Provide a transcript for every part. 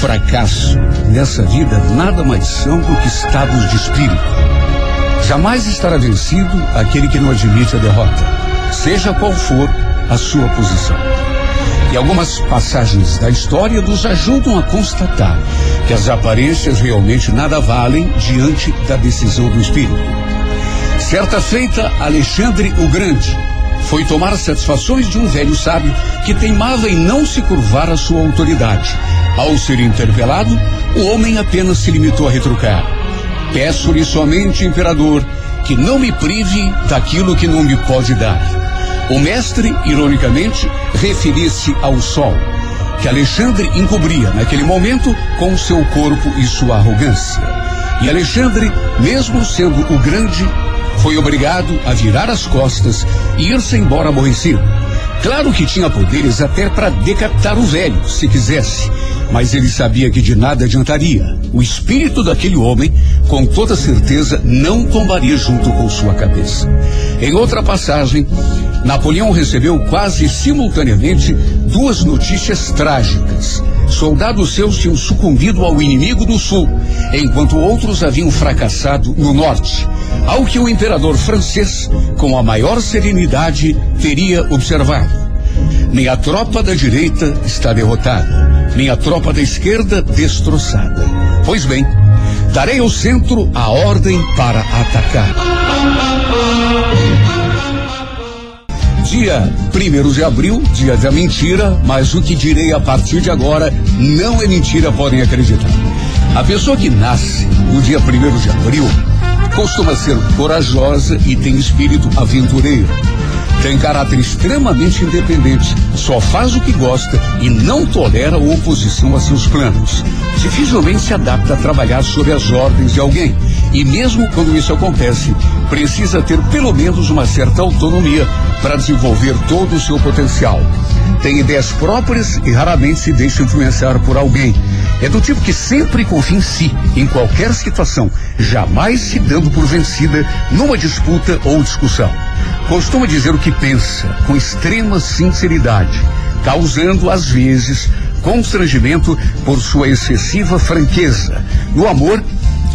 fracasso nessa vida nada mais são do que estados de espírito. Jamais estará vencido aquele que não admite a derrota, seja qual for a sua posição. E algumas passagens da história nos ajudam a constatar que as aparências realmente nada valem diante da decisão do espírito. Certa feita, Alexandre o Grande foi tomar satisfações de um velho sábio que teimava em não se curvar à sua autoridade. Ao ser interpelado, o homem apenas se limitou a retrucar: Peço-lhe somente, imperador, que não me prive daquilo que não me pode dar. O mestre, ironicamente, referia-se ao sol, que Alexandre encobria naquele momento com seu corpo e sua arrogância. E Alexandre, mesmo sendo o grande, foi obrigado a virar as costas e ir-se embora aborrecido. Claro que tinha poderes até para decapitar o velho, se quisesse, mas ele sabia que de nada adiantaria. O espírito daquele homem, com toda certeza, não tombaria junto com sua cabeça. Em outra passagem, Napoleão recebeu quase simultaneamente duas notícias trágicas. Soldados seus tinham sucumbido ao inimigo do sul, enquanto outros haviam fracassado no norte. Ao que o imperador francês, com a maior serenidade, teria observado. Minha tropa da direita está derrotada, minha tropa da esquerda destroçada. Pois bem, darei ao centro a ordem para atacar. Dia 1 de abril, dia da mentira, mas o que direi a partir de agora não é mentira, podem acreditar. A pessoa que nasce no dia 1 de abril costuma ser corajosa e tem espírito aventureiro. Tem caráter extremamente independente, só faz o que gosta e não tolera oposição a seus planos. Dificilmente se adapta a trabalhar sob as ordens de alguém. E mesmo quando isso acontece, precisa ter pelo menos uma certa autonomia para desenvolver todo o seu potencial. Tem ideias próprias e raramente se deixa influenciar por alguém. É do tipo que sempre confia em si, em qualquer situação, jamais se dando por vencida numa disputa ou discussão. Costuma dizer o que pensa, com extrema sinceridade, causando, às vezes, constrangimento por sua excessiva franqueza. No amor,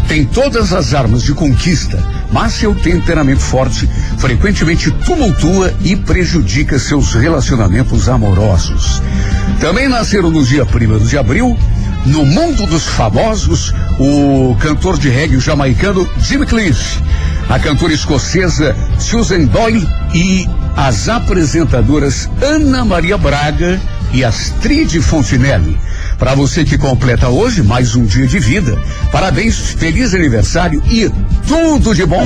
tem todas as armas de conquista, mas seu temperamento forte frequentemente tumultua e prejudica seus relacionamentos amorosos. Também nasceram no dia 1 de abril no mundo dos famosos, o cantor de reggae jamaicano Jimmy Cliff, a cantora escocesa Susan Doyle e as apresentadoras Ana Maria Braga e Astrid Fontinelli. Para você que completa hoje mais um dia de vida, parabéns, feliz aniversário e tudo de bom.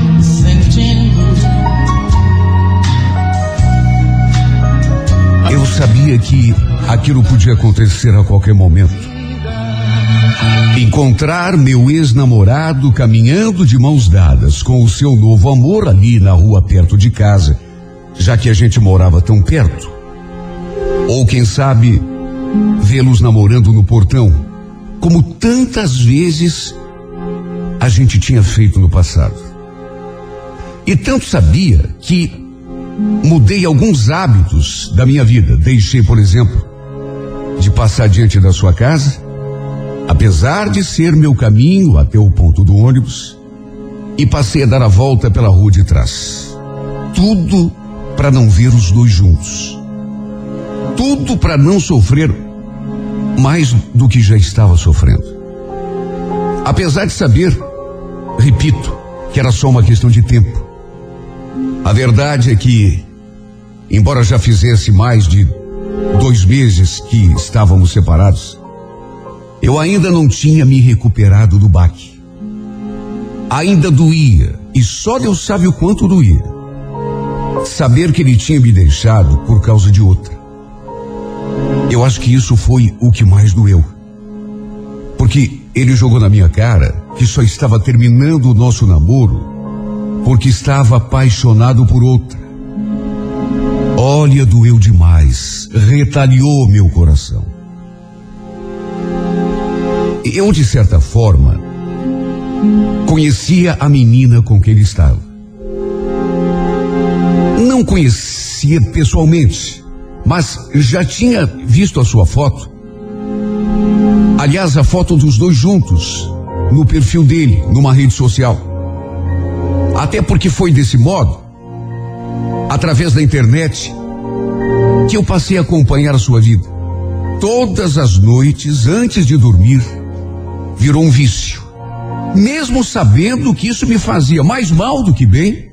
sabia que aquilo podia acontecer a qualquer momento. Encontrar meu ex-namorado caminhando de mãos dadas com o seu novo amor ali na rua perto de casa, já que a gente morava tão perto. Ou quem sabe, vê-los namorando no portão, como tantas vezes a gente tinha feito no passado. E tanto sabia que mudei alguns hábitos da minha vida. Deixei, por exemplo, de passar diante da sua casa, apesar de ser meu caminho até o ponto do ônibus, e passei a dar a volta pela rua de trás. Tudo para não ver os dois juntos. Tudo para não sofrer mais do que já estava sofrendo. Apesar de saber, repito, que era só uma questão de tempo. A verdade é que, embora já fizesse mais de dois meses que estávamos separados, eu ainda não tinha me recuperado do baque. Ainda doía, e só Deus sabe o quanto doía. Saber que ele tinha me deixado por causa de outra. Eu acho que isso foi o que mais doeu. Porque ele jogou na minha cara que só estava terminando o nosso namoro porque estava apaixonado por outra. Olha, doeu demais, retalhou meu coração. Eu, de certa forma, conhecia a menina com quem ele estava. Não conhecia pessoalmente, mas já tinha visto a sua foto. Aliás, a foto dos dois juntos, no perfil dele, numa rede social. Até porque foi desse modo, através da internet, que eu passei a acompanhar a sua vida. Todas as noites, antes de dormir, virou um vício. Mesmo sabendo que isso me fazia mais mal do que bem,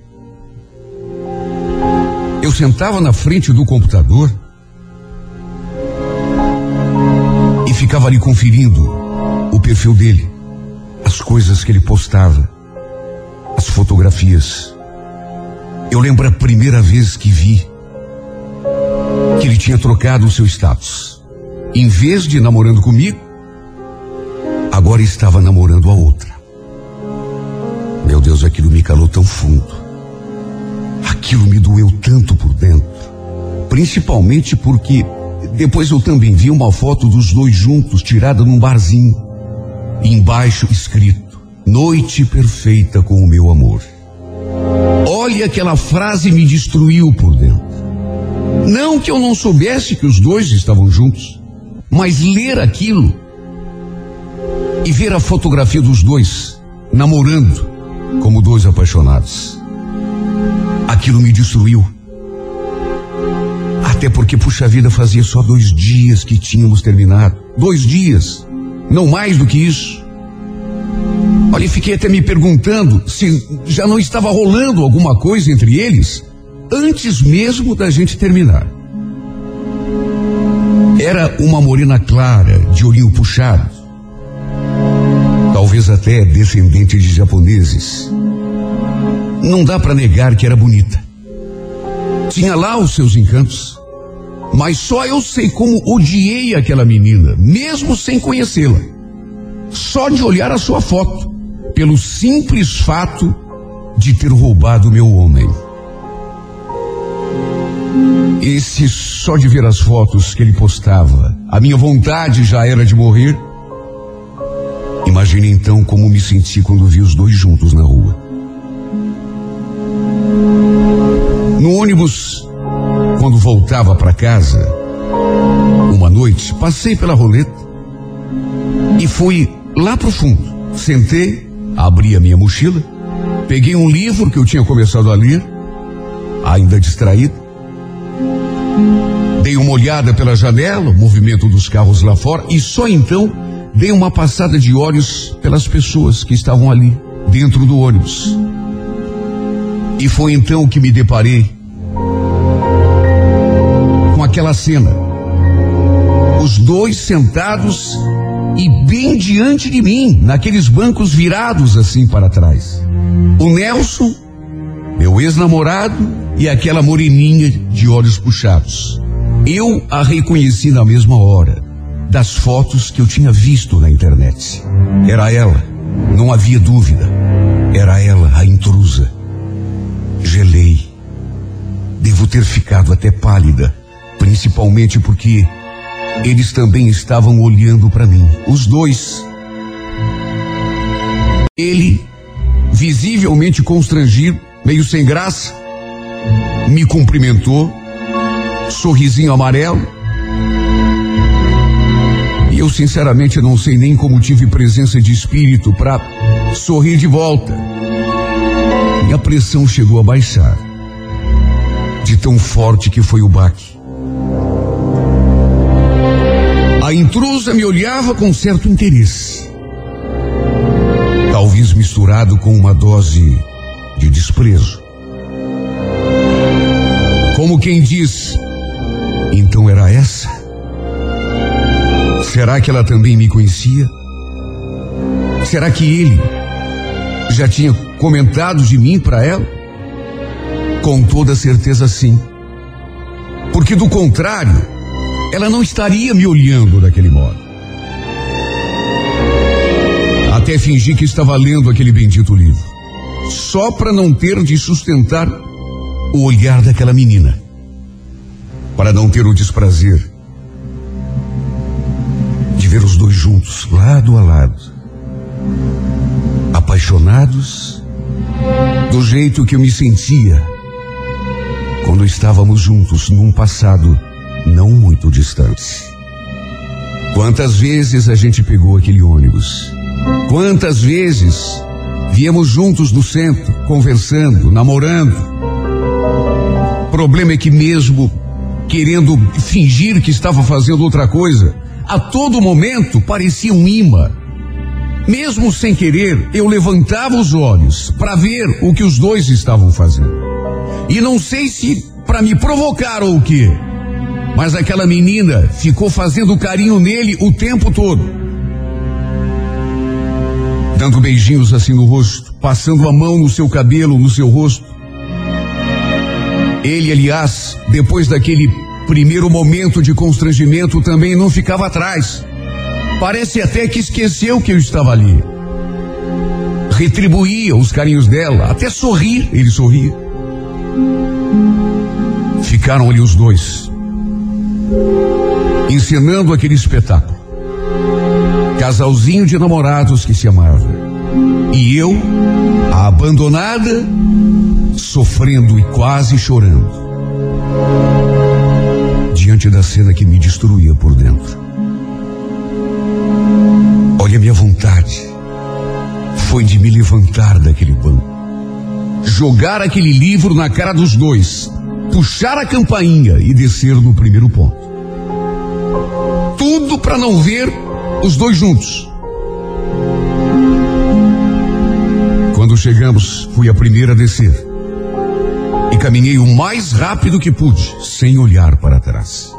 eu sentava na frente do computador e ficava ali conferindo o perfil dele, as coisas que ele postava, as fotografias. Eu lembro a primeira vez que vi que ele tinha trocado o seu status. Em vez de namorando comigo, agora estava namorando a outra. Meu Deus, aquilo me calou tão fundo. Aquilo me doeu tanto por dentro. Principalmente porque depois eu também vi uma foto dos dois juntos tirada num barzinho. Embaixo escrito: Noite perfeita com o meu amor. Olha, aquela frase me destruiu por dentro. Não que eu não soubesse que os dois estavam juntos, mas ler aquilo e ver a fotografia dos dois namorando como dois apaixonados. Aquilo me destruiu. Até porque, puxa vida, fazia só dois dias que tínhamos terminado. Dois dias. Não mais do que isso. Olha, fiquei até me perguntando se já não estava rolando alguma coisa entre eles antes mesmo da gente terminar. Era uma morena clara, de olhinho puxado. Talvez até descendente de japoneses. Não dá para negar que era bonita. Tinha lá os seus encantos. Mas só eu sei como odiei aquela menina, mesmo sem conhecê-la. Só de olhar a sua foto, pelo simples fato de ter roubado meu homem. E se só de ver as fotos que ele postava, a minha vontade já era de morrer? Imagine então como me senti quando vi os dois juntos na rua. No ônibus, quando voltava para casa, uma noite, passei pela roleta e fui lá pro fundo. Sentei, abri a minha mochila, peguei um livro que eu tinha começado a ler, ainda distraído, Dei uma olhada pela janela, movimento dos carros lá fora, e só então dei uma passada de olhos pelas pessoas que estavam ali, dentro do ônibus. E foi então que me deparei com aquela cena. Os dois sentados e bem diante de mim, naqueles bancos virados assim para trás. O Nelson, meu ex-namorado, e aquela moreninha de olhos puxados. Eu a reconheci na mesma hora, das fotos que eu tinha visto na internet. Era ela, não havia dúvida. Era ela, a intrusa. Gelei. Devo ter ficado até pálida, principalmente porque eles também estavam olhando para mim, os dois. Ele, visivelmente constrangido, meio sem graça, me cumprimentou, sorrisinho amarelo. E eu sinceramente não sei nem como tive presença de espírito para sorrir de volta. Minha pressão chegou a baixar, de tão forte que foi o baque. A intrusa me olhava com certo interesse. talvez misturado com uma dose de desprezo. Como quem diz, então era essa? Será que ela também me conhecia? Será que ele já tinha comentado de mim para ela? Com toda certeza sim. Porque do contrário, ela não estaria me olhando. Daquele modo. Até fingi que estava lendo aquele bendito livro, só para não ter de sustentar o olhar daquela menina, para não ter o desprazer de ver os dois juntos, lado a lado, apaixonados do jeito que eu me sentia quando estávamos juntos num passado não muito distante. Quantas vezes a gente pegou aquele ônibus? Quantas vezes viemos juntos no centro, conversando, namorando? Problema é que mesmo querendo fingir que estava fazendo outra coisa, a todo momento parecia um imã. Mesmo sem querer, eu levantava os olhos para ver o que os dois estavam fazendo. E não sei se para me provocar ou o quê, mas aquela menina ficou fazendo carinho nele o tempo todo. Dando beijinhos assim no rosto, passando a mão no seu cabelo, no seu rosto. Ele, aliás, depois daquele primeiro momento de constrangimento, também não ficava atrás. Parece até que esqueceu que eu estava ali. Retribuía os carinhos dela, até sorrir, ele sorria. Ficaram ali os dois, encenando aquele espetáculo. Casalzinho de namorados que se amava. E eu, a abandonada, sofrendo e quase chorando. Diante da cena que me destruía por dentro. Olha, minha vontade foi de me levantar daquele banco, jogar aquele livro na cara dos dois, puxar a campainha e descer no primeiro ponto. Tudo para não ver os dois juntos. Quando chegamos, fui a primeira a descer. E caminhei o mais rápido que pude, sem olhar para trás.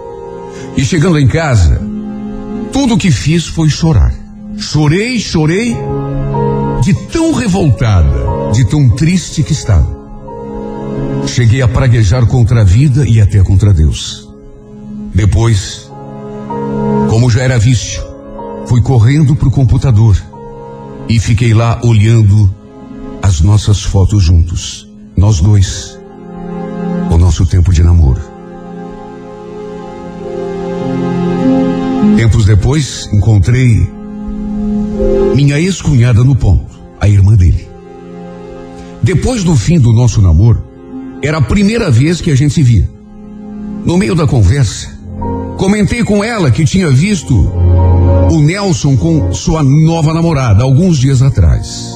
E chegando em casa, tudo o que fiz foi chorar. Chorei, chorei, de tão revoltada, de tão triste que estava. Cheguei a praguejar contra a vida e até contra Deus. Depois, como já era vício, fui correndo para o computador e fiquei lá olhando as nossas fotos juntos. Nós dois. O nosso tempo de namoro. Tempos depois, encontrei minha ex-cunhada no ponto, a irmã dele. Depois do fim do nosso namoro, era a primeira vez que a gente se via. No meio da conversa, comentei com ela que tinha visto o Nelson com sua nova namorada alguns dias atrás.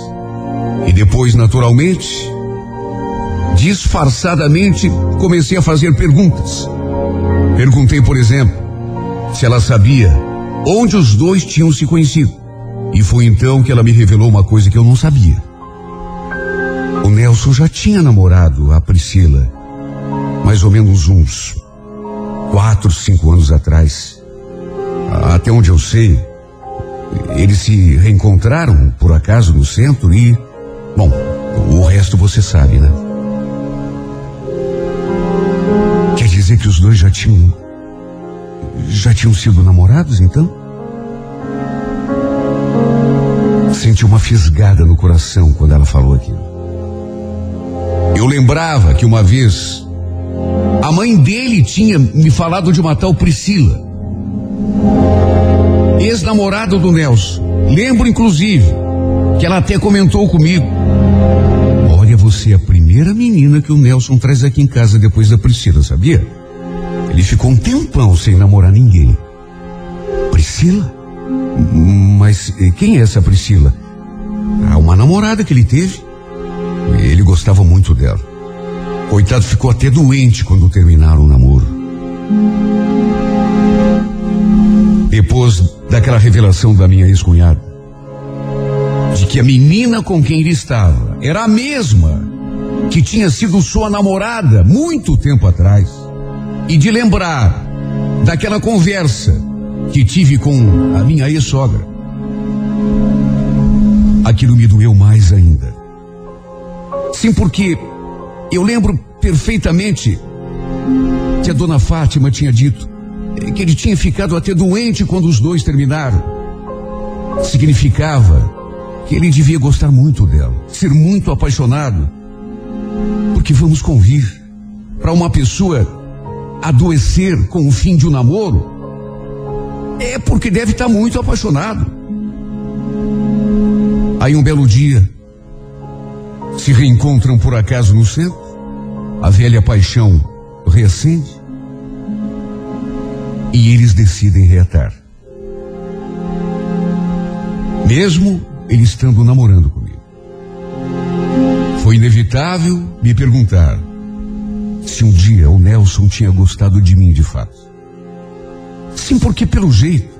E depois, naturalmente, disfarçadamente, comecei a fazer perguntas. Perguntei, por exemplo, se ela sabia onde os dois tinham se conhecido. E foi então que ela me revelou uma coisa que eu não sabia. Nelson já tinha namorado a Priscila, mais ou menos uns quatro, cinco anos atrás. Até onde eu sei, eles se reencontraram por acaso no centro e, bom, o resto você sabe, né? Quer dizer que os dois já tinham já tinham sido namorados então? Senti uma fisgada no coração quando ela falou aquilo. Eu lembrava que uma vez a mãe dele tinha me falado de uma tal Priscila, ex-namorada do Nelson. Lembro, inclusive, que ela até comentou comigo. Olha, você é a primeira menina que o Nelson traz aqui em casa depois da Priscila, sabia? Ele ficou um tempão sem namorar ninguém. Priscila? Mas eh, quem é essa Priscila? Ah, uma namorada que ele teve. Gostava muito dela. Coitado, ficou até doente quando terminaram o namoro. Depois daquela revelação da minha ex-cunhada, de que a menina com quem ele estava era a mesma que tinha sido sua namorada muito tempo atrás. E de lembrar daquela conversa que tive com a minha ex-sogra. Aquilo me doeu mais ainda. Sim, porque eu lembro perfeitamente que a dona Fátima tinha dito que ele tinha ficado até doente quando os dois terminaram. Significava que ele devia gostar muito dela, ser muito apaixonado. Porque vamos convir, para uma pessoa adoecer com o fim de um namoro, é porque deve estar muito apaixonado. Aí um belo dia, se reencontram por acaso no centro, a velha paixão reacende e eles decidem reatar. Mesmo ele estando namorando comigo. Foi inevitável me perguntar se um dia o Nelson tinha gostado de mim de fato. Sim, porque pelo jeito,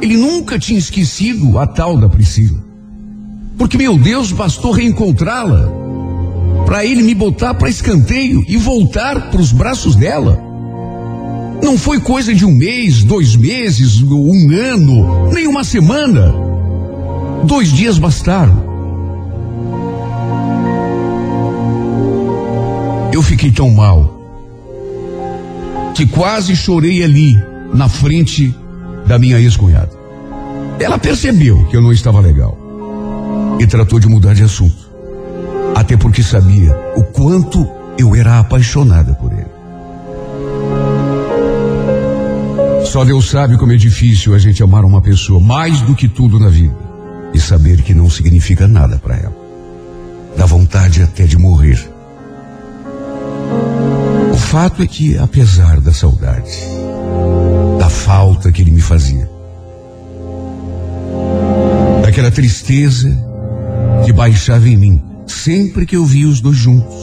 ele nunca tinha esquecido a tal da Priscila. Porque, meu Deus, bastou reencontrá-la para ele me botar para escanteio e voltar para os braços dela. Não foi coisa de um mês, dois meses, um ano, nem uma semana. Dois dias bastaram. Eu fiquei tão mal que quase chorei ali na frente da minha ex-cunhada. Ela percebeu que eu não estava legal e tratou de mudar de assunto. Até porque sabia o quanto eu era apaixonada por ele. Só Deus sabe como é difícil a gente amar uma pessoa mais do que tudo na vida e saber que não significa nada para ela. Dá vontade até de morrer. O fato é que, apesar da saudade, da falta que ele me fazia, daquela tristeza que baixava em mim sempre que eu via os dois juntos,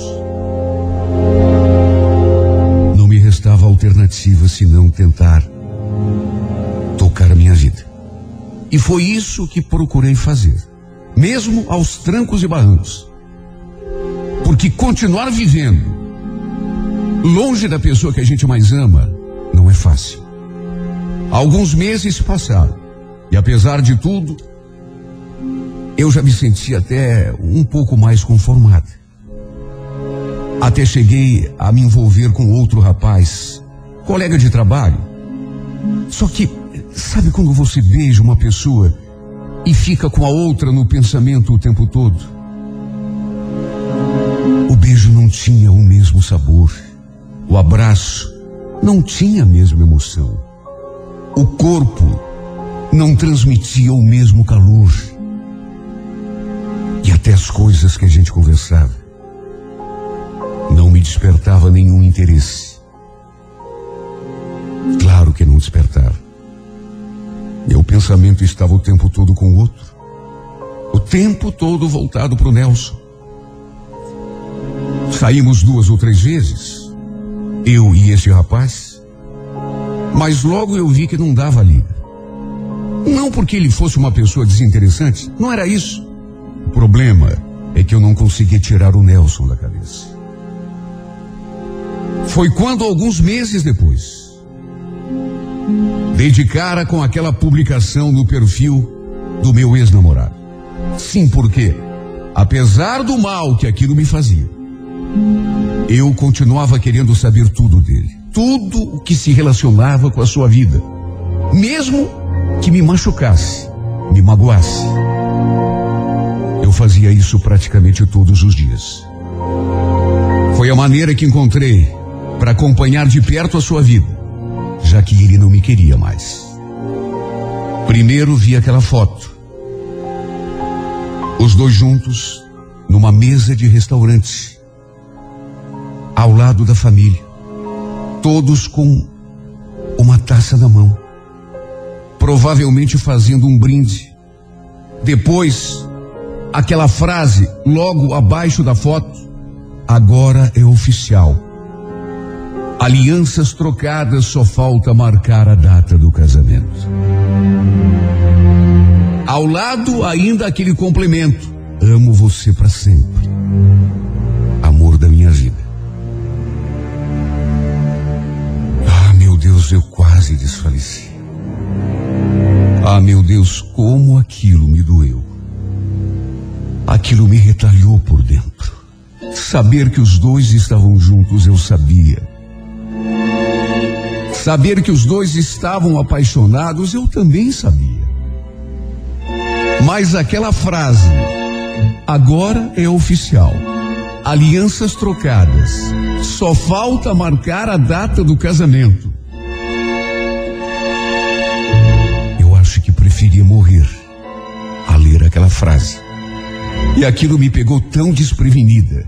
não me restava alternativa senão tentar tocar a minha vida. E foi isso que procurei fazer, mesmo aos trancos e barrancos. Porque continuar vivendo longe da pessoa que a gente mais ama não é fácil. Alguns meses se passaram e apesar de tudo, eu já me senti até um pouco mais conformada. Até cheguei a me envolver com outro rapaz, colega de trabalho. Só que, sabe quando você beija uma pessoa e fica com a outra no pensamento o tempo todo? O beijo não tinha o mesmo sabor. O abraço não tinha a mesma emoção. O corpo não transmitia o mesmo calor. E até as coisas que a gente conversava não me despertava nenhum interesse. Claro que não despertava. Meu pensamento estava o tempo todo com o outro. O tempo todo voltado para o Nelson. Saímos duas ou três vezes, eu e esse rapaz, mas logo eu vi que não dava liga. Não porque ele fosse uma pessoa desinteressante, não era isso. O problema é que eu não conseguia tirar o Nelson da cabeça. Foi quando, alguns meses depois, dei de cara com aquela publicação no perfil do meu ex-namorado. Sim, porque, apesar do mal que aquilo me fazia, eu continuava querendo saber tudo dele. Tudo o que se relacionava com a sua vida. Mesmo que me machucasse, me magoasse. Eu fazia isso praticamente todos os dias. Foi a maneira que encontrei para acompanhar de perto a sua vida, já que ele não me queria mais. Primeiro vi aquela foto. Os dois juntos, numa mesa de restaurante, ao lado da família, todos com uma taça na mão, provavelmente fazendo um brinde. Depois, aquela frase logo abaixo da foto: agora é oficial. Alianças trocadas, só falta marcar a data do casamento. Ao lado, ainda aquele complemento: Amo você para sempre. Amor da minha vida. Ah, meu Deus, eu quase desfaleci. Ah, meu Deus, como aquilo me. Aquilo me retalhou por dentro. Saber que os dois estavam juntos, eu sabia. Saber que os dois estavam apaixonados, eu também sabia. Mas aquela frase, agora é oficial. Alianças trocadas. Só falta marcar a data do casamento. Eu acho que preferia morrer a ler aquela frase. E aquilo me pegou tão desprevenida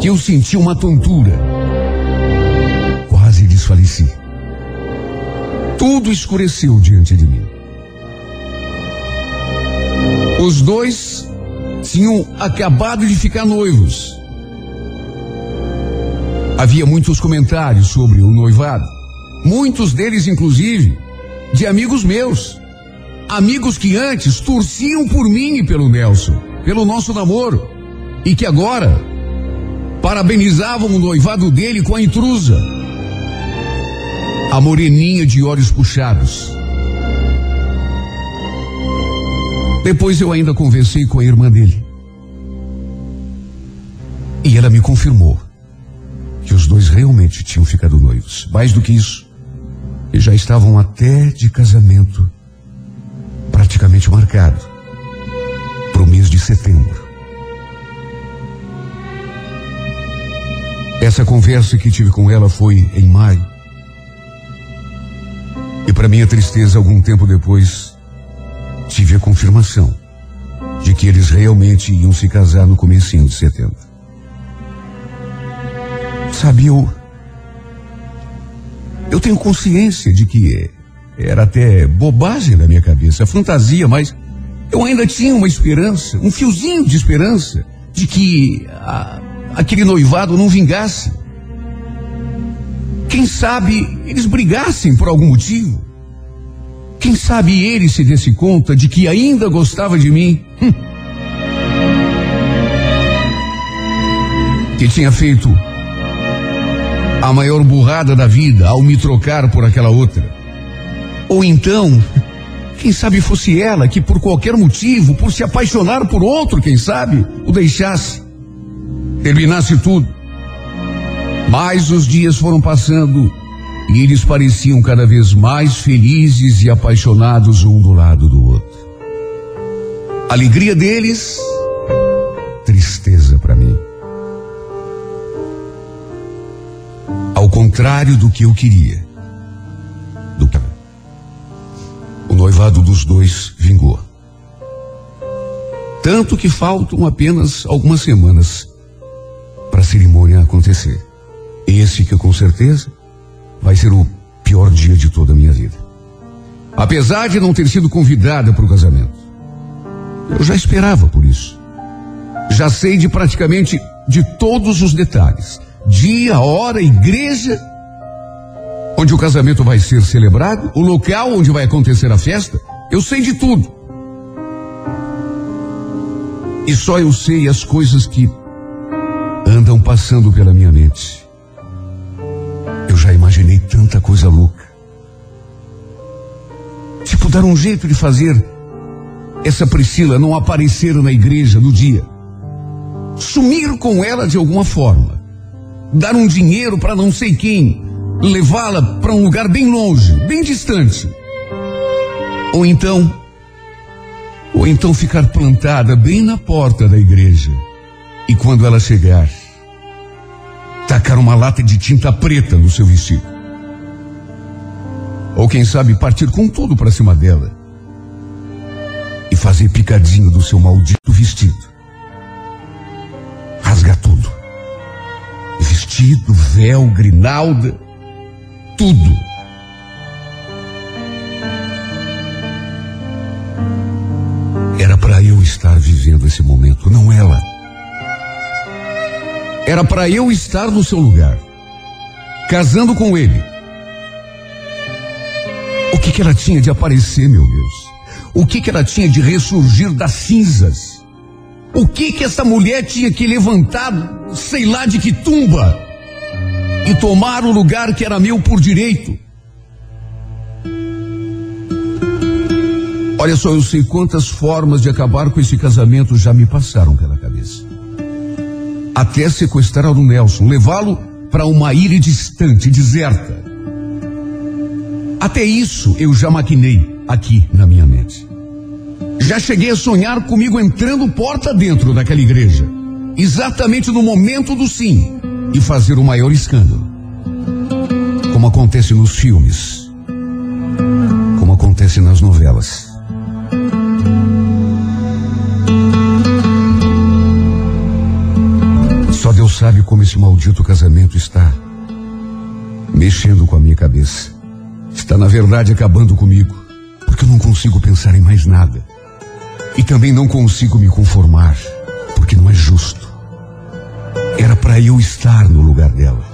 que eu senti uma tontura. Quase desfaleci. Tudo escureceu diante de mim. Os dois tinham acabado de ficar noivos. Havia muitos comentários sobre o noivado. Muitos deles, inclusive, de amigos meus. Amigos que antes torciam por mim e pelo Nelson, pelo nosso namoro. E que agora parabenizavam o noivado dele com a intrusa. A moreninha de olhos puxados. Depois eu ainda conversei com a irmã dele. E ela me confirmou que os dois realmente tinham ficado noivos. Mais do que isso, eles já estavam até de casamento praticamente marcado para o mês de setembro. Essa conversa que tive com ela foi em maio. E para minha tristeza, algum tempo depois, tive a confirmação de que eles realmente iam se casar no comecinho de setembro. Sabe, eu. Eu tenho consciência de que era até bobagem na minha cabeça, fantasia, mas eu ainda tinha uma esperança, um fiozinho de esperança, de que a, aquele noivado não vingasse. Quem sabe eles brigassem por algum motivo. Quem sabe ele se desse conta de que ainda gostava de mim. Hum. Que tinha feito a maior burrada da vida ao me trocar por aquela outra. Ou então, quem sabe fosse ela que por qualquer motivo, por se apaixonar por outro, quem sabe, o deixasse. Terminasse tudo. Mas os dias foram passando e eles pareciam cada vez mais felizes e apaixonados um do lado do outro. Alegria deles, tristeza para mim. Ao contrário do que eu queria. Noivado dos dois vingou. Tanto que faltam apenas algumas semanas para a cerimônia acontecer. Esse que com certeza vai ser o pior dia de toda a minha vida. Apesar de não ter sido convidada para o casamento. Eu já esperava por isso. Já sei de praticamente de todos os detalhes. Dia, hora, igreja, onde o casamento vai ser celebrado, o local onde vai acontecer a festa. Eu sei de tudo. E só eu sei as coisas que andam passando pela minha mente. Eu já imaginei tanta coisa louca. Tipo, dar um jeito de fazer essa Priscila não aparecer na igreja no dia. Sumir com ela de alguma forma. Dar um dinheiro para não sei quem. Levá-la para um lugar bem longe, bem distante. Ou então. Ou então ficar plantada bem na porta da igreja. E quando ela chegar, tacar uma lata de tinta preta no seu vestido. Ou quem sabe partir com tudo para cima dela e fazer picadinho do seu maldito vestido. Rasgar tudo. Vestido, véu, grinalda, tudo. Era para eu estar vivendo esse momento, não ela. Era para eu estar no seu lugar, casando com ele. O que, que ela tinha de aparecer, meu Deus? O que que ela tinha de ressurgir das cinzas? O que que essa mulher tinha que levantar, sei lá de que tumba, e tomar o lugar que era meu por direito? Olha só, eu sei quantas formas de acabar com esse casamento já me passaram pela cabeça. Até sequestrar o Nelson, levá-lo para uma ilha distante, deserta. Até isso eu já maquinei aqui na minha mente. Já cheguei a sonhar comigo entrando porta dentro daquela igreja, exatamente no momento do sim, e fazer o maior escândalo. Como acontece nos filmes, como acontece nas novelas. Só Deus sabe como esse maldito casamento está mexendo com a minha cabeça. Está, na verdade, acabando comigo, porque eu não consigo pensar em mais nada. E também não consigo me conformar, porque não é justo. Era para eu estar no lugar dela.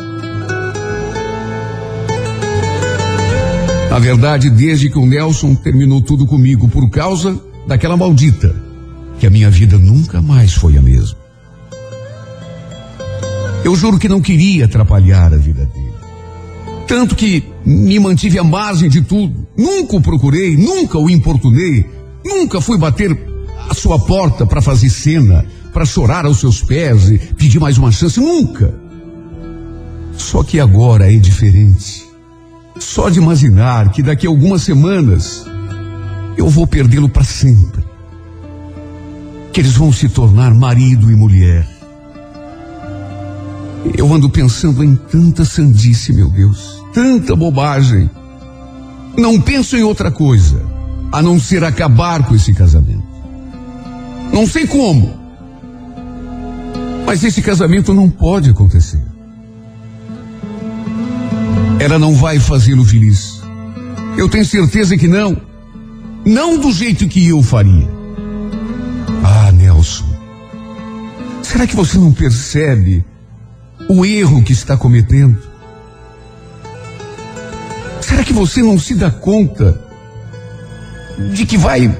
Na verdade, desde que o Nelson terminou tudo comigo por causa daquela maldita, que a minha vida nunca mais foi a mesma. Eu juro que não queria atrapalhar a vida dele. Tanto que me mantive à margem de tudo. Nunca o procurei, nunca o importunei, nunca fui bater a sua porta para fazer cena, para chorar aos seus pés e pedir mais uma chance, nunca. Só que agora é diferente. Só de imaginar que daqui a algumas semanas eu vou perdê-lo para sempre. Que eles vão se tornar marido e mulher. Eu ando pensando em tanta sandice, meu Deus, tanta bobagem. Não penso em outra coisa a não ser acabar com esse casamento. Não sei como, mas esse casamento não pode acontecer. Ela não vai fazê-lo feliz. Eu tenho certeza que não. Não do jeito que eu faria. Ah, Nelson. Será que você não percebe o erro que está cometendo? Será que você não se dá conta de que vai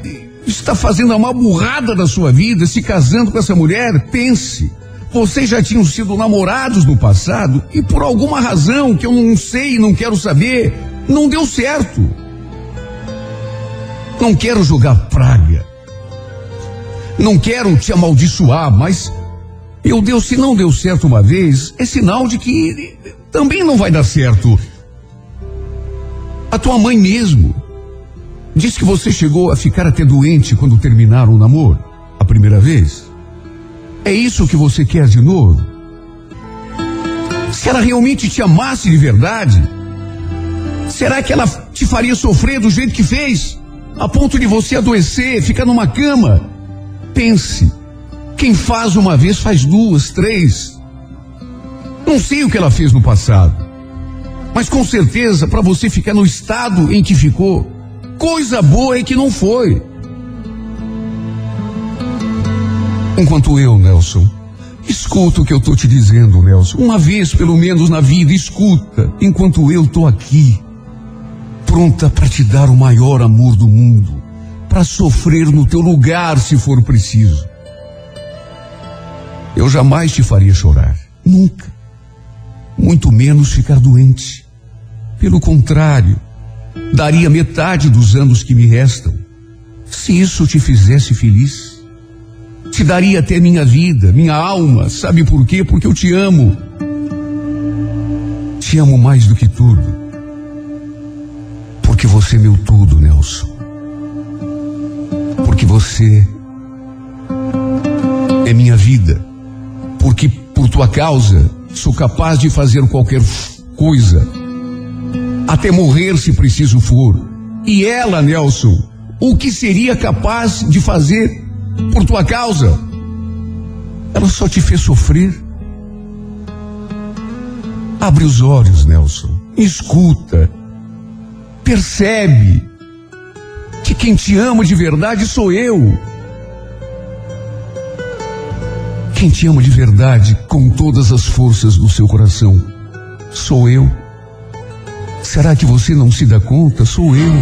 estar fazendo uma burrada da sua vida, se casando com essa mulher? Pense. Vocês já tinham sido namorados no passado e por alguma razão que eu não sei não quero saber, não deu certo. Não quero jogar praga. Não quero te amaldiçoar, mas meu Deus, se não deu certo uma vez, é sinal de que também não vai dar certo. A tua mãe mesmo disse que você chegou a ficar até doente quando terminaram o namoro, a primeira vez. É isso que você quer de novo? Se ela realmente te amasse de verdade, será que ela te faria sofrer do jeito que fez? A ponto de você adoecer, ficar numa cama? Pense. Quem faz uma vez faz duas, três. Não sei o que ela fez no passado. Mas com certeza, para você ficar no estado em que ficou, coisa boa é que não foi. Enquanto eu, Nelson, escuta o que eu tô te dizendo, Nelson. Uma vez, pelo menos na vida, escuta. Enquanto eu tô aqui, pronta para te dar o maior amor do mundo, para sofrer no teu lugar se for preciso. Eu jamais te faria chorar. Nunca. Muito menos ficar doente. Pelo contrário, daria metade dos anos que me restam. Se isso te fizesse feliz, te daria até minha vida, minha alma. Sabe por quê? Porque eu te amo. Te amo mais do que tudo. Porque você é meu tudo, Nelson. Porque você é minha vida. Porque por tua causa sou capaz de fazer qualquer coisa. Até morrer se preciso for. E ela, Nelson, o que seria capaz de fazer por tua causa? Ela só te fez sofrer. Abre os olhos, Nelson. Escuta. Percebe que quem te ama de verdade sou eu. Quem te ama de verdade com todas as forças do seu coração sou eu. Será que você não se dá conta? Sou eu.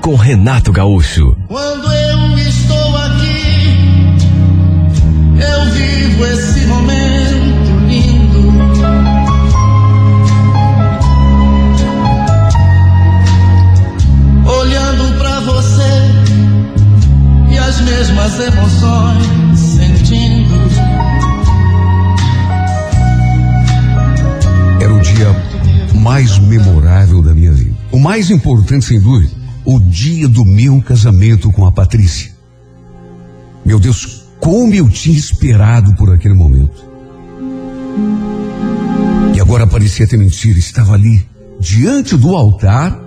Com Renato Gaúcho. Quando eu estou aqui, eu vivo esse momento lindo. Olhando pra você e as mesmas emoções sentindo. Era o dia mais memorável da minha vida. O mais importante, sem dúvida, o dia do meu casamento com a Patrícia. Meu Deus, como eu tinha esperado por aquele momento. E agora parecia ter mentira, estava ali, diante do altar,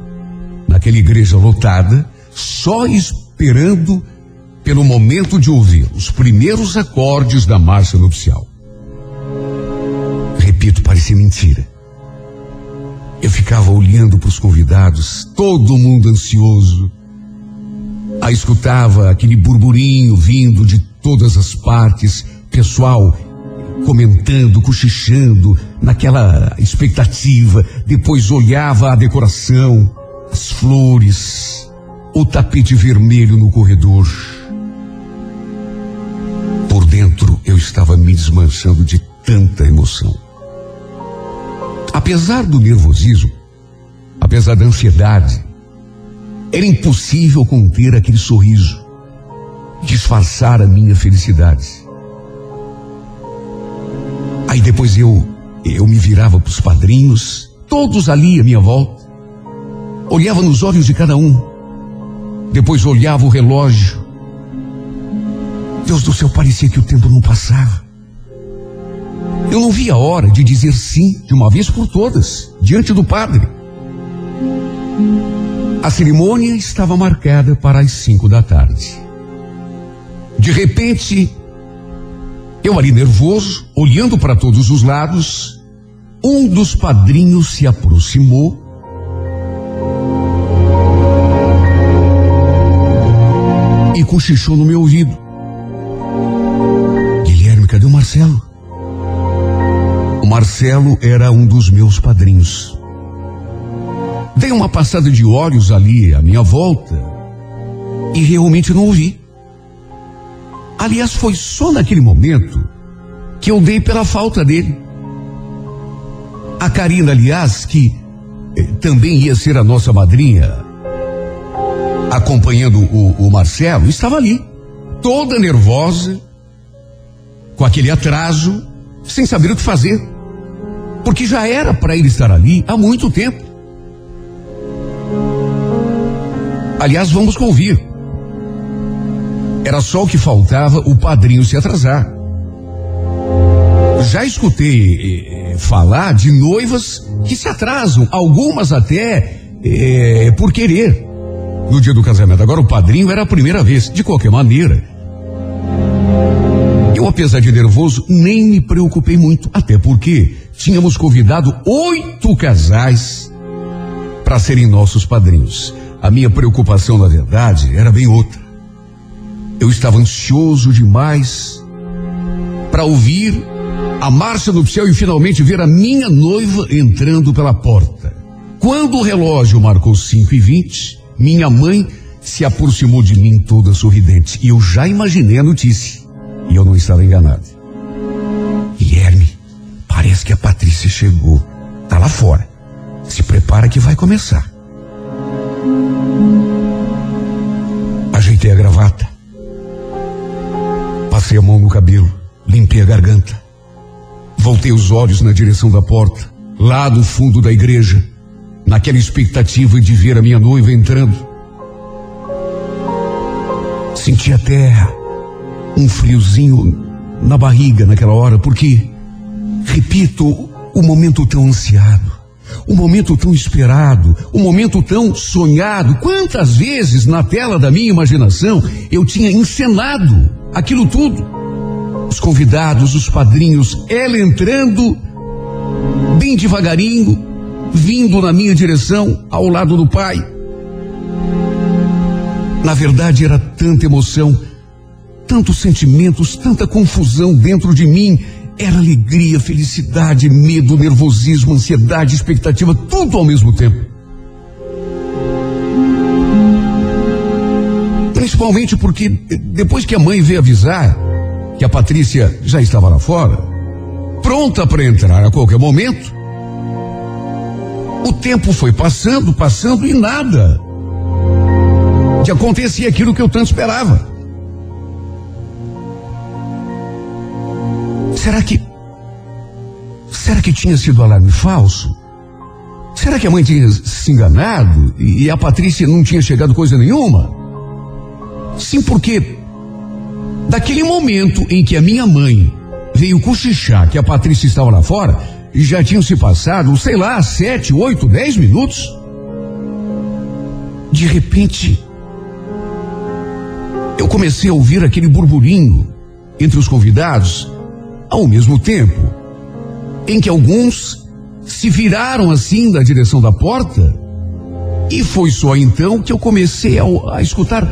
naquela igreja lotada, só esperando pelo momento de ouvir os primeiros acordes da marcha nupcial. Repito, parecia mentira. Eu ficava olhando para os convidados, todo mundo ansioso. Aí escutava aquele burburinho vindo de todas as partes, pessoal comentando, cochichando, naquela expectativa. Depois olhava a decoração, as flores, o tapete vermelho no corredor. Por dentro eu estava me desmanchando de tanta emoção. Apesar do nervosismo, apesar da ansiedade, era impossível conter aquele sorriso, disfarçar a minha felicidade. Aí depois eu, eu me virava para os padrinhos, todos ali à minha volta, olhava nos olhos de cada um, depois olhava o relógio. Deus do céu, parecia que o tempo não passava. Eu não via a hora de dizer sim de uma vez por todas, diante do padre. A cerimônia estava marcada para as cinco da tarde. De repente, eu ali nervoso, olhando para todos os lados, um dos padrinhos se aproximou. E cochichou no meu ouvido. Guilherme, cadê o Marcelo? O Marcelo era um dos meus padrinhos. Dei uma passada de olhos ali à minha volta e realmente não ouvi. Aliás, foi só naquele momento que eu dei pela falta dele. A Karina, aliás, que eh, também ia ser a nossa madrinha, acompanhando o, o Marcelo, estava ali, toda nervosa, com aquele atraso, sem saber o que fazer. Porque já era para ele estar ali há muito tempo. Aliás, vamos convir. Era só o que faltava o padrinho se atrasar. Já escutei eh, falar de noivas que se atrasam, algumas até eh, por querer, no dia do casamento. Agora o padrinho era a primeira vez. De qualquer maneira, eu, apesar de nervoso, nem me preocupei muito, até porque tínhamos convidado oito casais para serem nossos padrinhos. A minha preocupação, na verdade, era bem outra. Eu estava ansioso demais para ouvir a marcha nupcial e finalmente ver a minha noiva entrando pela porta. Quando o relógio marcou cinco e vinte, minha mãe se aproximou de mim toda sorridente e eu já imaginei a notícia. E eu não estava enganado. Guilherme, parece que a Patrícia chegou. Tá lá fora. Se prepara que vai começar. Ajeitei a gravata. Passei a mão no cabelo. Limpei a garganta. Voltei os olhos na direção da porta, lá do fundo da igreja, naquela expectativa de ver a minha noiva entrando. Senti até um friozinho na barriga naquela hora, porque, repito, o momento tão ansiado, o momento tão esperado, o momento tão sonhado. Quantas vezes na tela da minha imaginação eu tinha encenado aquilo tudo? Os convidados, os padrinhos, ela entrando bem devagarinho, vindo na minha direção, ao lado do pai. Na verdade, era tanta emoção, tantos sentimentos, tanta confusão dentro de mim. Era alegria, felicidade, medo, nervosismo, ansiedade, expectativa, tudo ao mesmo tempo. Principalmente porque depois que a mãe veio avisar que a Patrícia já estava lá fora, pronta para entrar a qualquer momento, o tempo foi passando, passando e nada de acontecer aquilo que eu tanto esperava. Será que. Será que tinha sido alarme falso? Será que a mãe tinha se enganado e a Patrícia não tinha chegado coisa nenhuma? Sim, porque daquele momento em que a minha mãe veio cochichar que a Patrícia estava lá fora, já tinham se passado, sei lá, sete, oito, dez minutos. De repente, eu comecei a ouvir aquele burburinho entre os convidados, ao mesmo tempo em que alguns se viraram assim da direção da porta, e foi só então que eu comecei a, a escutar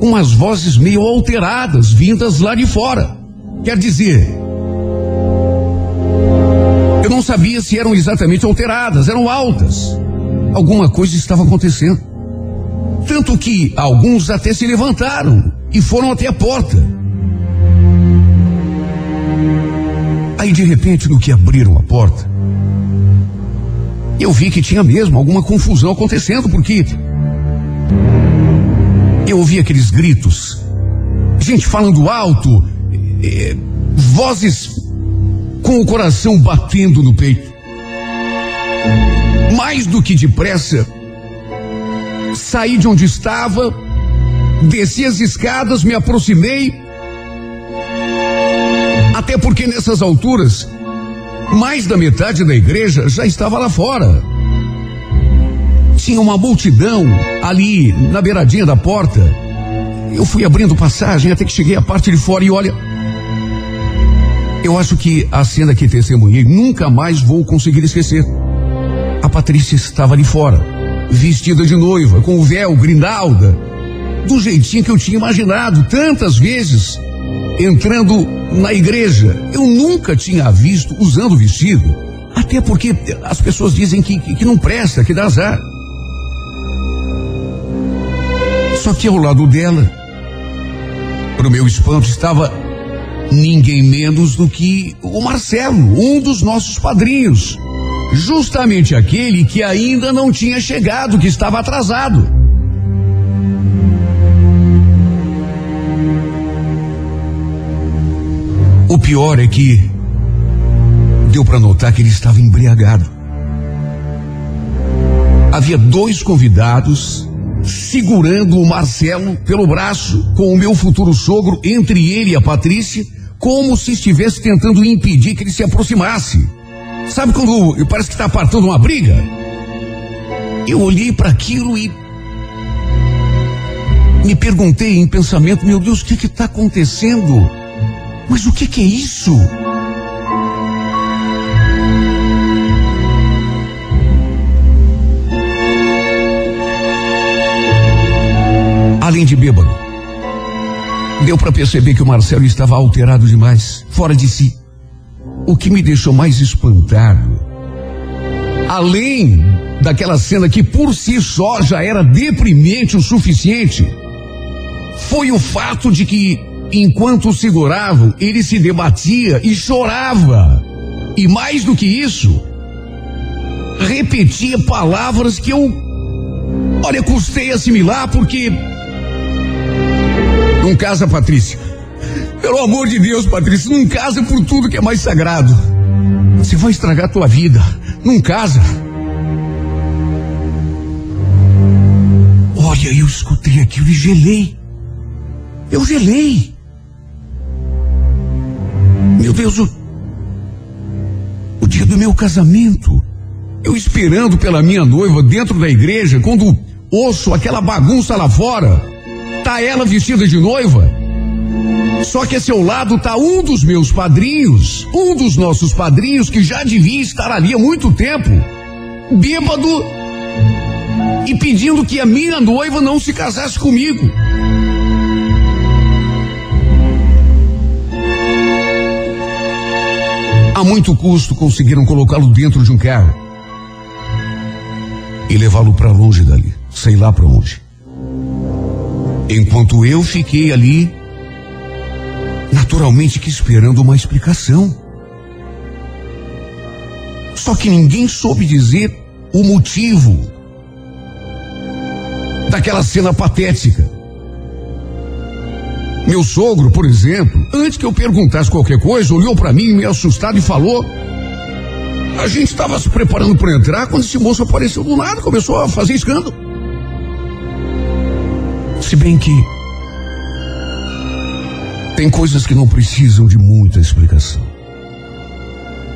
umas vozes meio alteradas vindas lá de fora. Quer dizer, eu não sabia se eram exatamente alteradas, eram altas. Alguma coisa estava acontecendo. Tanto que alguns até se levantaram e foram até a porta. Aí de repente, no que abriram a porta, eu vi que tinha mesmo alguma confusão acontecendo, porque eu ouvi aqueles gritos, gente falando alto, eh, vozes com o coração batendo no peito. Mais do que depressa, saí de onde estava, desci as escadas, me aproximei. Até porque nessas alturas, mais da metade da igreja já estava lá fora. Tinha uma multidão ali na beiradinha da porta. Eu fui abrindo passagem até que cheguei à parte de fora e olha. Eu acho que a cena que testemunhei nunca mais vou conseguir esquecer. A Patrícia estava ali fora, vestida de noiva, com o véu, grinalda, do jeitinho que eu tinha imaginado tantas vezes, entrando na igreja. Eu nunca tinha visto usando vestido, até porque as pessoas dizem que, que, que não presta, que dá azar. Só que ao lado dela, para o meu espanto, estava ninguém menos do que o Marcelo, um dos nossos padrinhos. Justamente aquele que ainda não tinha chegado, que estava atrasado. O pior é que deu para notar que ele estava embriagado. Havia dois convidados segurando o Marcelo pelo braço, com o meu futuro sogro entre ele e a Patrícia, como se estivesse tentando impedir que ele se aproximasse. Sabe quando parece que está apartando uma briga? Eu olhei para aquilo e me perguntei em pensamento, meu Deus, o que está acontecendo? Mas o que, que é isso? Além de bêbado, deu para perceber que o Marcelo estava alterado demais, fora de si. O que me deixou mais espantado, além daquela cena que por si só já era deprimente o suficiente, foi o fato de que Enquanto seguravam, ele se debatia e chorava. E mais do que isso, repetia palavras que eu, olha, custei assimilar porque. Não casa, Patrícia. Pelo amor de Deus, Patrícia, não casa por tudo que é mais sagrado. Você vai estragar a tua vida. Não casa. Olha, eu escutei aquilo e gelei. Eu gelei. Meu Deus, o, o dia do meu casamento. Eu esperando pela minha noiva dentro da igreja, quando ouço aquela bagunça lá fora, tá ela vestida de noiva. Só que a seu lado tá um dos meus padrinhos, um dos nossos padrinhos que já devia estar ali há muito tempo, bêbado e pedindo que a minha noiva não se casasse comigo. A muito custo conseguiram colocá-lo dentro de um carro e levá-lo para longe dali, sei lá para onde. Enquanto eu fiquei ali, naturalmente que esperando uma explicação. Só que ninguém soube dizer o motivo daquela cena patética. Meu sogro, por exemplo, antes que eu perguntasse qualquer coisa, olhou para mim meio assustado e falou: A gente estava se preparando para entrar quando esse moço apareceu do nada, começou a fazer escândalo. Se bem que tem coisas que não precisam de muita explicação.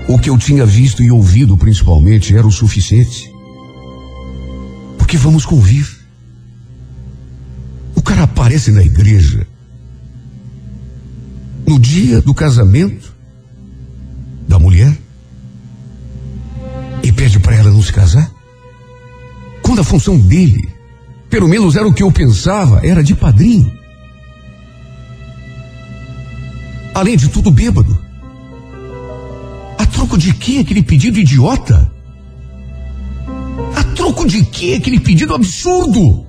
O que eu tinha visto e ouvido principalmente era o suficiente. Porque vamos convir. O cara aparece na igreja no dia do casamento da mulher e pede para ela não se casar? Quando a função dele, pelo menos era o que eu pensava, era de padrinho. Além de tudo, bêbado. A troco de que aquele pedido idiota? A troco de que aquele pedido absurdo?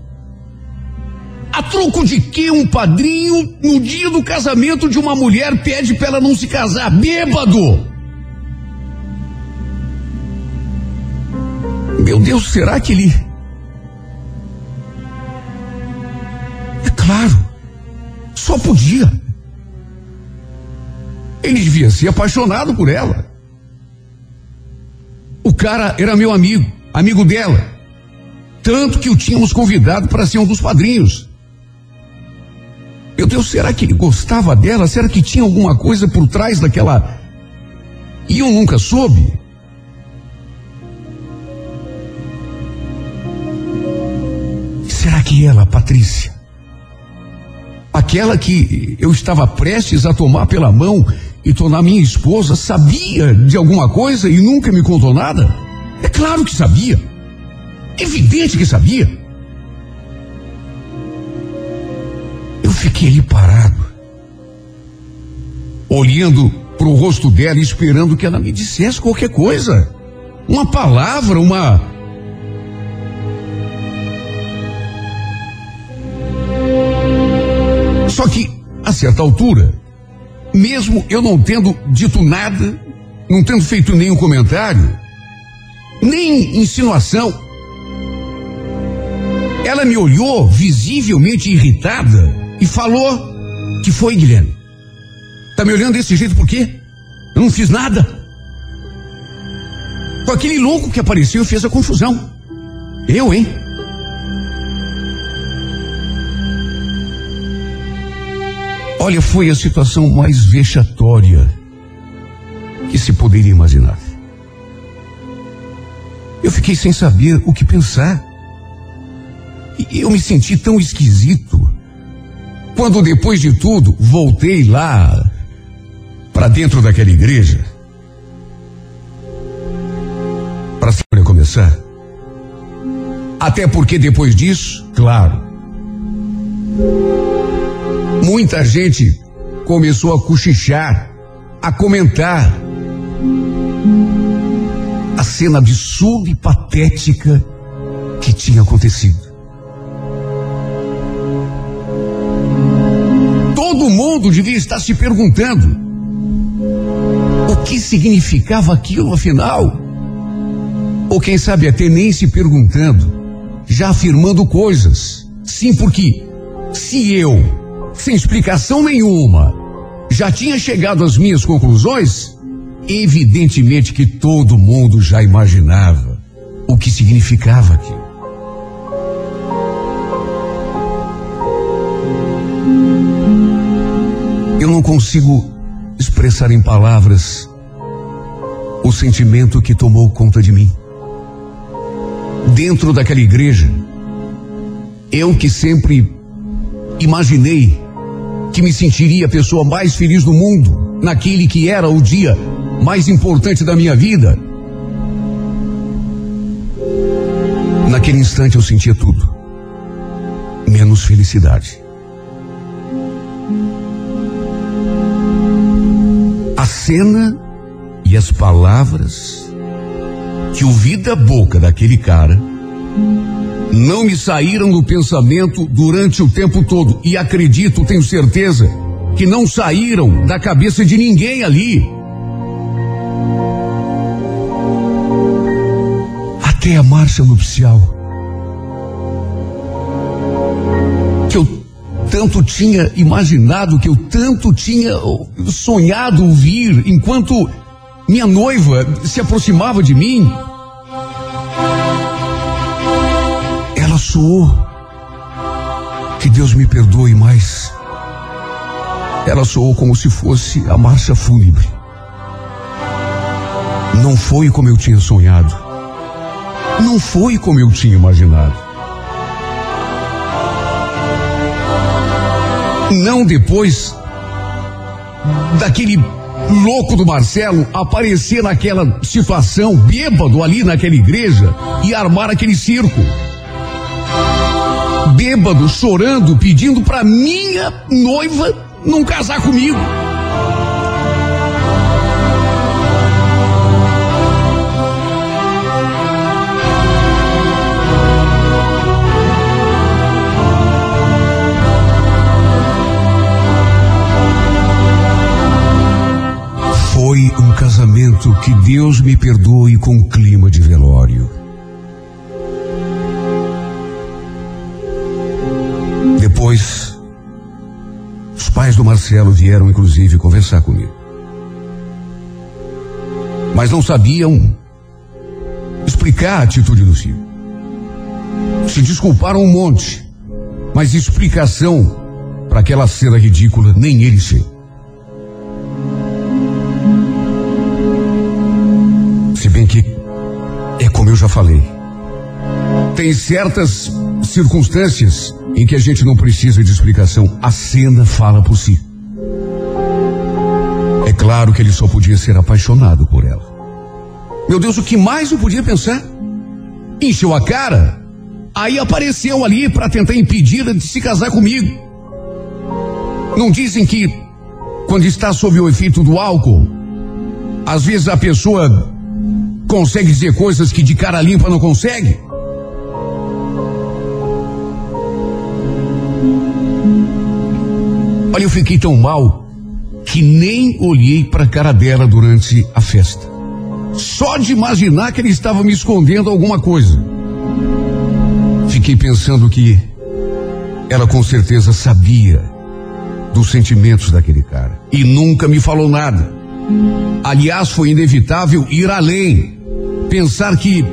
A troco de que um padrinho, no dia do casamento de uma mulher, pede para ela não se casar? Bêbado! Meu Deus, será que ele. É claro, só podia. Ele devia ser apaixonado por ela. O cara era meu amigo, amigo dela. Tanto que o tínhamos convidado para ser um dos padrinhos. Meu Deus, será que ele gostava dela? Será que tinha alguma coisa por trás daquela. E eu nunca soube? Será que ela, Patrícia? Aquela que eu estava prestes a tomar pela mão e tornar minha esposa, sabia de alguma coisa e nunca me contou nada? É claro que sabia. Evidente que sabia. Fiquei ali parado, olhando para o rosto dela, esperando que ela me dissesse qualquer coisa. Uma palavra, uma. Só que, a certa altura, mesmo eu não tendo dito nada, não tendo feito nenhum comentário, nem insinuação, ela me olhou visivelmente irritada e falou que foi, Guilherme. Tá me olhando desse jeito por quê? Eu não fiz nada. Com aquele louco que apareceu e fez a confusão. Eu, hein? Olha, foi a situação mais vexatória que se poderia imaginar. Eu fiquei sem saber o que pensar. E eu me senti tão esquisito. Quando depois de tudo voltei lá para dentro daquela igreja para começar. Até porque depois disso, claro, muita gente começou a cochichar, a comentar a cena absurda e patética que tinha acontecido. Todo mundo devia estar se perguntando o que significava aquilo afinal. Ou quem sabe até nem se perguntando, já afirmando coisas. Sim, porque se eu, sem explicação nenhuma, já tinha chegado às minhas conclusões, evidentemente que todo mundo já imaginava o que significava aquilo. Eu não consigo expressar em palavras o sentimento que tomou conta de mim. Dentro daquela igreja, eu que sempre imaginei que me sentiria a pessoa mais feliz do mundo, naquele que era o dia mais importante da minha vida. Naquele instante eu sentia tudo, menos felicidade. Cena e as palavras que ouvi da boca daquele cara não me saíram do pensamento durante o tempo todo. E acredito, tenho certeza, que não saíram da cabeça de ninguém ali. Até a marcha nupcial. Tanto tinha imaginado, que eu tanto tinha sonhado ouvir enquanto minha noiva se aproximava de mim. Ela soou. Que Deus me perdoe, mas ela soou como se fosse a marcha fúnebre. Não foi como eu tinha sonhado. Não foi como eu tinha imaginado. Não depois daquele louco do Marcelo aparecer naquela situação, bêbado ali naquela igreja e armar aquele circo. Bêbado, chorando, pedindo para minha noiva não casar comigo. Foi um casamento que Deus me perdoe com clima de velório. Depois, os pais do Marcelo vieram inclusive conversar comigo. Mas não sabiam explicar a atitude do filho. Se desculparam um monte, mas explicação para aquela cena ridícula nem eles têm. Se bem que é como eu já falei. Tem certas circunstâncias em que a gente não precisa de explicação. A cena fala por si. É claro que ele só podia ser apaixonado por ela. Meu Deus, o que mais eu podia pensar? Encheu a cara, aí apareceu ali para tentar impedir de se casar comigo. Não dizem que quando está sob o efeito do álcool, às vezes a pessoa consegue dizer coisas que de cara limpa não consegue? Olha, eu fiquei tão mal que nem olhei para a cara dela durante a festa. Só de imaginar que ele estava me escondendo alguma coisa. Fiquei pensando que ela com certeza sabia dos sentimentos daquele cara e nunca me falou nada. Aliás, foi inevitável ir além. Pensar que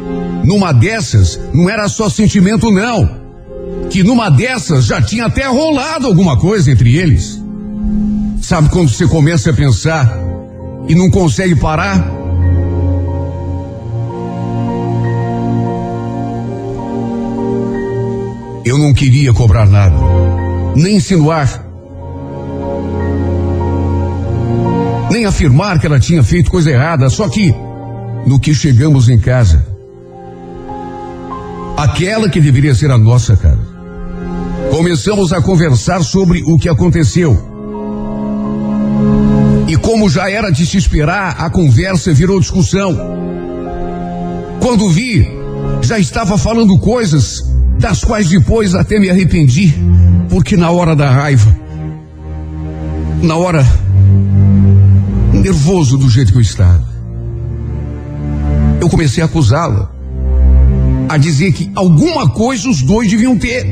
numa dessas não era só sentimento, não. Que numa dessas já tinha até rolado alguma coisa entre eles. Sabe quando você começa a pensar e não consegue parar? Eu não queria cobrar nada, nem insinuar, nem afirmar que ela tinha feito coisa errada, só que no que chegamos em casa, aquela que deveria ser a nossa casa, começamos a conversar sobre o que aconteceu. E como já era de se esperar, a conversa virou discussão. Quando vi, já estava falando coisas das quais depois até me arrependi, porque na hora da raiva, na hora nervoso do jeito que eu estava, eu comecei a acusá-la, a dizer que alguma coisa os dois deviam ter.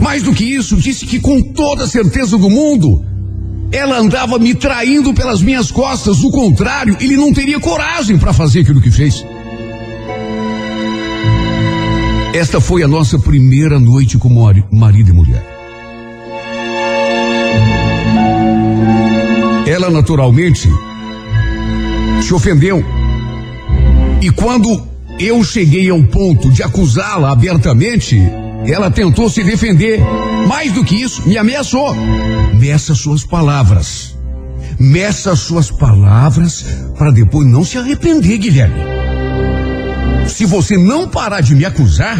Mais do que isso, disse que com toda a certeza do mundo, ela andava me traindo pelas minhas costas, do contrário, ele não teria coragem para fazer aquilo que fez. Esta foi a nossa primeira noite como marido e mulher. Ela naturalmente se ofendeu. E quando eu cheguei ao ponto de acusá-la abertamente, ela tentou se defender. Mais do que isso, me ameaçou. Meça suas palavras. Meça suas palavras para depois não se arrepender, Guilherme. Se você não parar de me acusar,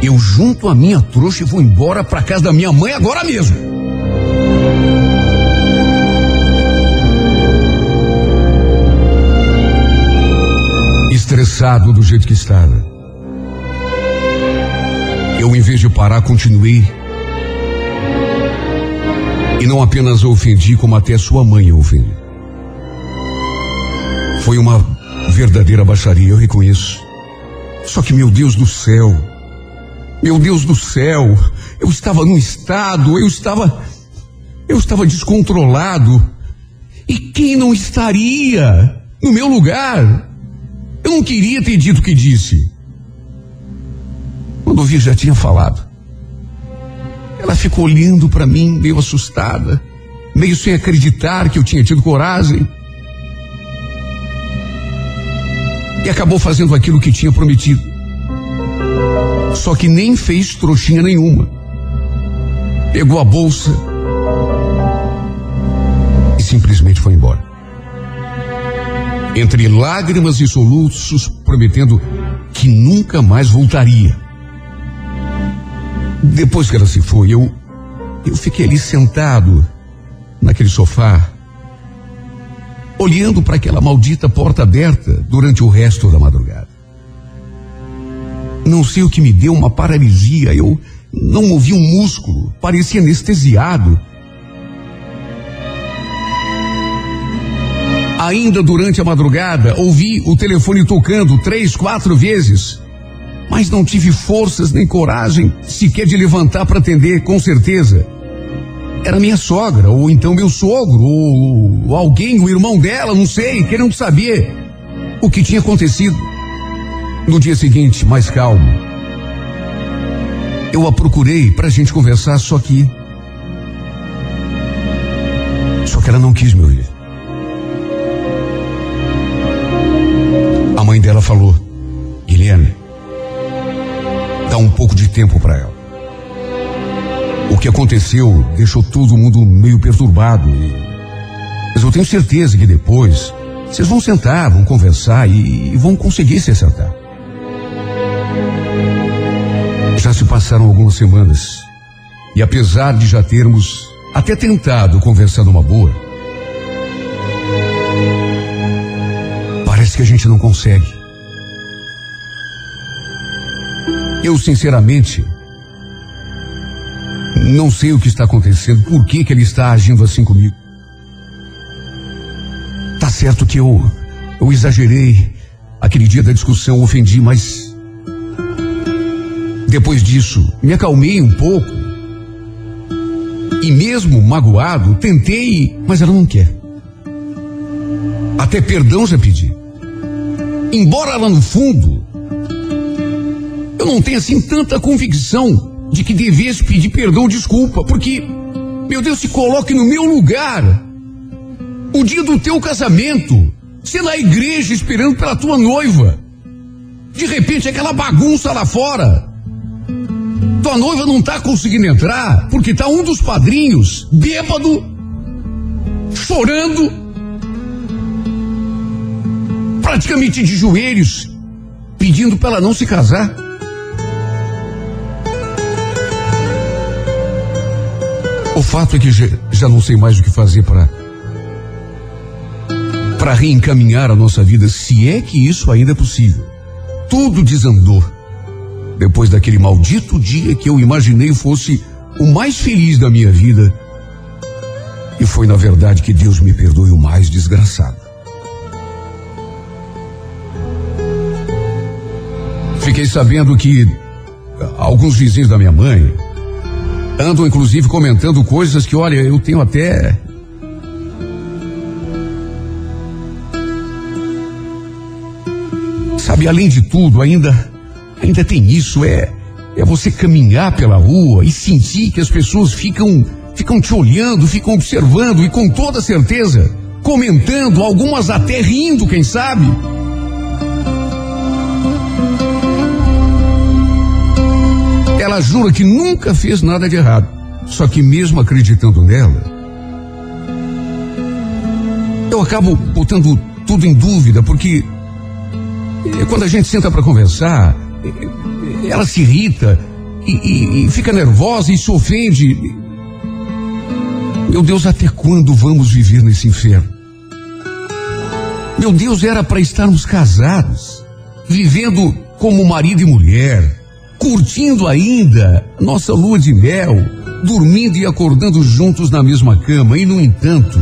eu junto a minha trouxa e vou embora para casa da minha mãe agora mesmo. Estressado do jeito que estava. Eu, em vez de parar, continuei. E não apenas ofendi, como até sua mãe a ofendi. Foi uma verdadeira baixaria, eu reconheço. Só que, meu Deus do céu, meu Deus do céu, eu estava num estado, eu estava. Eu estava descontrolado. E quem não estaria no meu lugar? Eu não queria ter dito o que disse. Quando ouvi, já tinha falado. Ela ficou olhando para mim, meio assustada, meio sem acreditar que eu tinha tido coragem. E acabou fazendo aquilo que tinha prometido. Só que nem fez trouxinha nenhuma. Pegou a bolsa e simplesmente foi embora. Entre lágrimas e soluços, prometendo que nunca mais voltaria. Depois que ela se foi, eu eu fiquei ali sentado naquele sofá, olhando para aquela maldita porta aberta durante o resto da madrugada. Não sei o que me deu uma paralisia, eu não movi um músculo, parecia anestesiado. Ainda durante a madrugada, ouvi o telefone tocando três, quatro vezes, mas não tive forças nem coragem sequer de levantar para atender, com certeza. Era minha sogra, ou então meu sogro, ou alguém, o irmão dela, não sei, querendo saber o que tinha acontecido. No dia seguinte, mais calmo, eu a procurei para a gente conversar, só que. Só que ela não quis me ouvir. A mãe dela falou: Guilherme, dá um pouco de tempo para ela. O que aconteceu deixou todo mundo meio perturbado. E... Mas eu tenho certeza que depois vocês vão sentar, vão conversar e, e vão conseguir se acertar. Já se passaram algumas semanas. E apesar de já termos até tentado conversar numa boa, parece que a gente não consegue. Eu, sinceramente, não sei o que está acontecendo, por que, que ele está agindo assim comigo. Tá certo que eu, eu exagerei. Aquele dia da discussão ofendi, mas depois disso, me acalmei um pouco. E mesmo magoado, tentei, mas ela não quer. Até perdão já pedi. Embora lá no fundo, eu não tenha assim tanta convicção de que devesse pedir perdão ou desculpa, porque, meu Deus, se coloque no meu lugar. O dia do teu casamento, você na igreja esperando pela tua noiva. De repente, aquela bagunça lá fora. Tua noiva não tá conseguindo entrar porque tá um dos padrinhos bêbado, chorando, praticamente de joelhos, pedindo para ela não se casar. O fato é que já, já não sei mais o que fazer para para reencaminhar a nossa vida, se é que isso ainda é possível. Tudo desandou depois daquele maldito dia que eu imaginei fosse o mais feliz da minha vida. E foi, na verdade, que Deus me perdoe o mais desgraçado. Fiquei sabendo que alguns vizinhos da minha mãe andam, inclusive, comentando coisas que, olha, eu tenho até. Sabe, além de tudo, ainda Ainda tem isso, é, é você caminhar pela rua e sentir que as pessoas ficam, ficam te olhando, ficam observando e com toda certeza comentando, algumas até rindo, quem sabe. Jura que nunca fez nada de errado. Só que mesmo acreditando nela, eu acabo botando tudo em dúvida, porque eh, quando a gente senta para conversar, ela se irrita e, e, e fica nervosa e se ofende. Meu Deus, até quando vamos viver nesse inferno? Meu Deus, era para estarmos casados. vivendo como marido e mulher, curtindo ainda nossa lua de mel, dormindo e acordando juntos na mesma cama, e no entanto,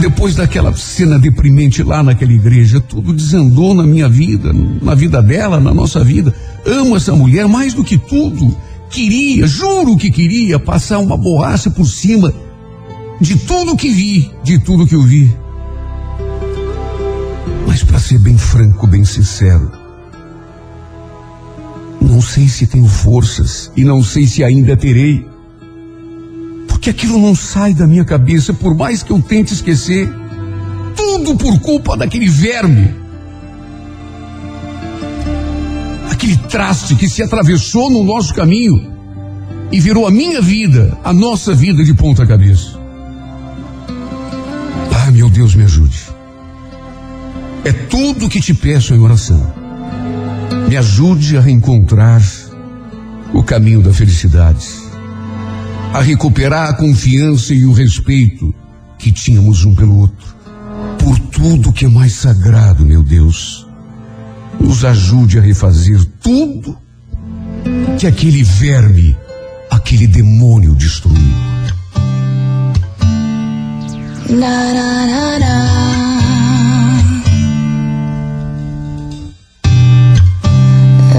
depois daquela cena deprimente lá naquela igreja, tudo desandou na minha vida, na vida dela, na nossa vida. Amo essa mulher mais do que tudo. Queria, juro que queria passar uma borracha por cima de tudo que vi, de tudo que eu vi. Mas para ser bem franco, bem sincero, não sei se tenho forças e não sei se ainda terei. Porque aquilo não sai da minha cabeça, por mais que eu tente esquecer. Tudo por culpa daquele verme. Aquele traste que se atravessou no nosso caminho e virou a minha vida, a nossa vida de ponta cabeça. Ah, meu Deus, me ajude. É tudo que te peço em oração. Me ajude a reencontrar o caminho da felicidade, a recuperar a confiança e o respeito que tínhamos um pelo outro, por tudo que é mais sagrado, meu Deus. Nos ajude a refazer tudo que aquele verme, aquele demônio destruiu. Na, na, na,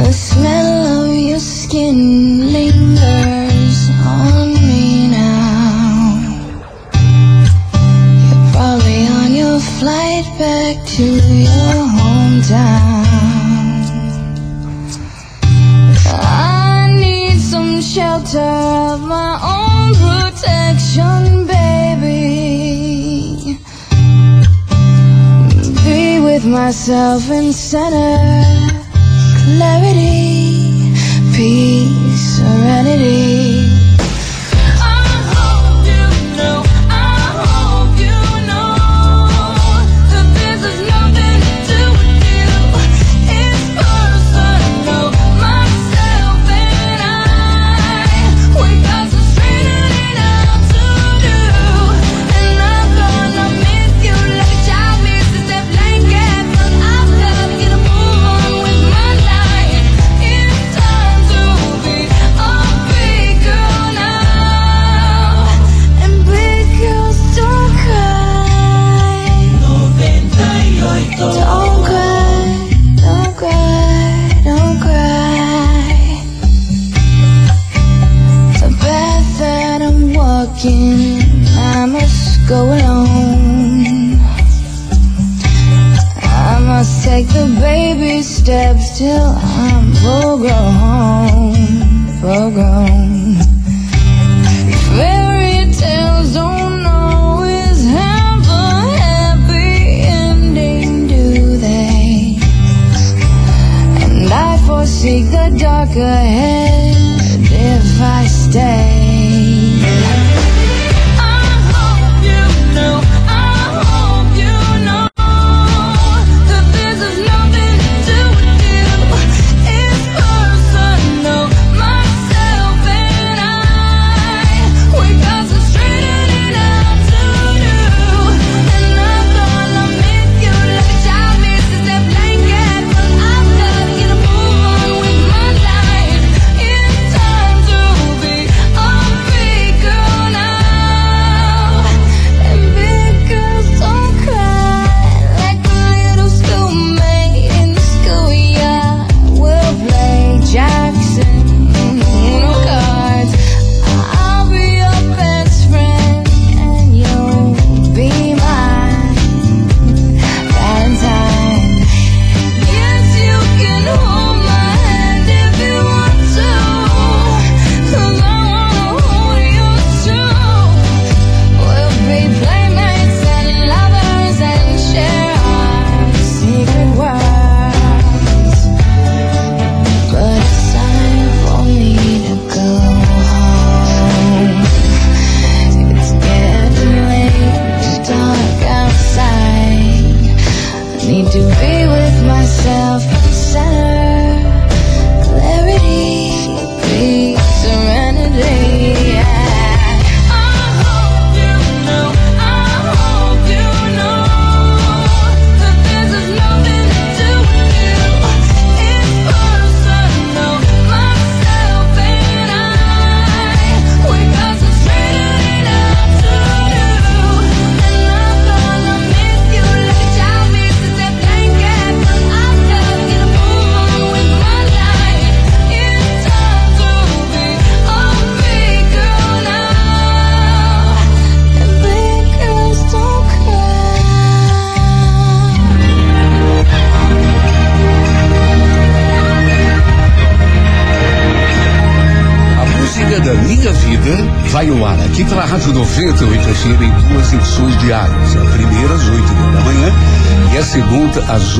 The smell of your skin lingers on me now. You're probably on your flight back to your hometown. I need some shelter of my own protection, baby. Be with myself in center,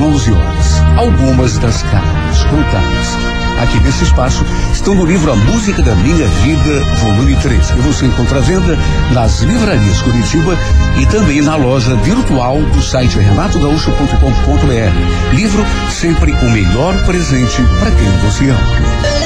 às 11 horas. Algumas das caras contadas aqui nesse espaço estão no livro A Música da Minha Vida, volume 3, que você encontra à venda nas livrarias Curitiba e também na loja virtual do site renatogaúcho.com.br. Livro sempre o melhor presente para quem você ama.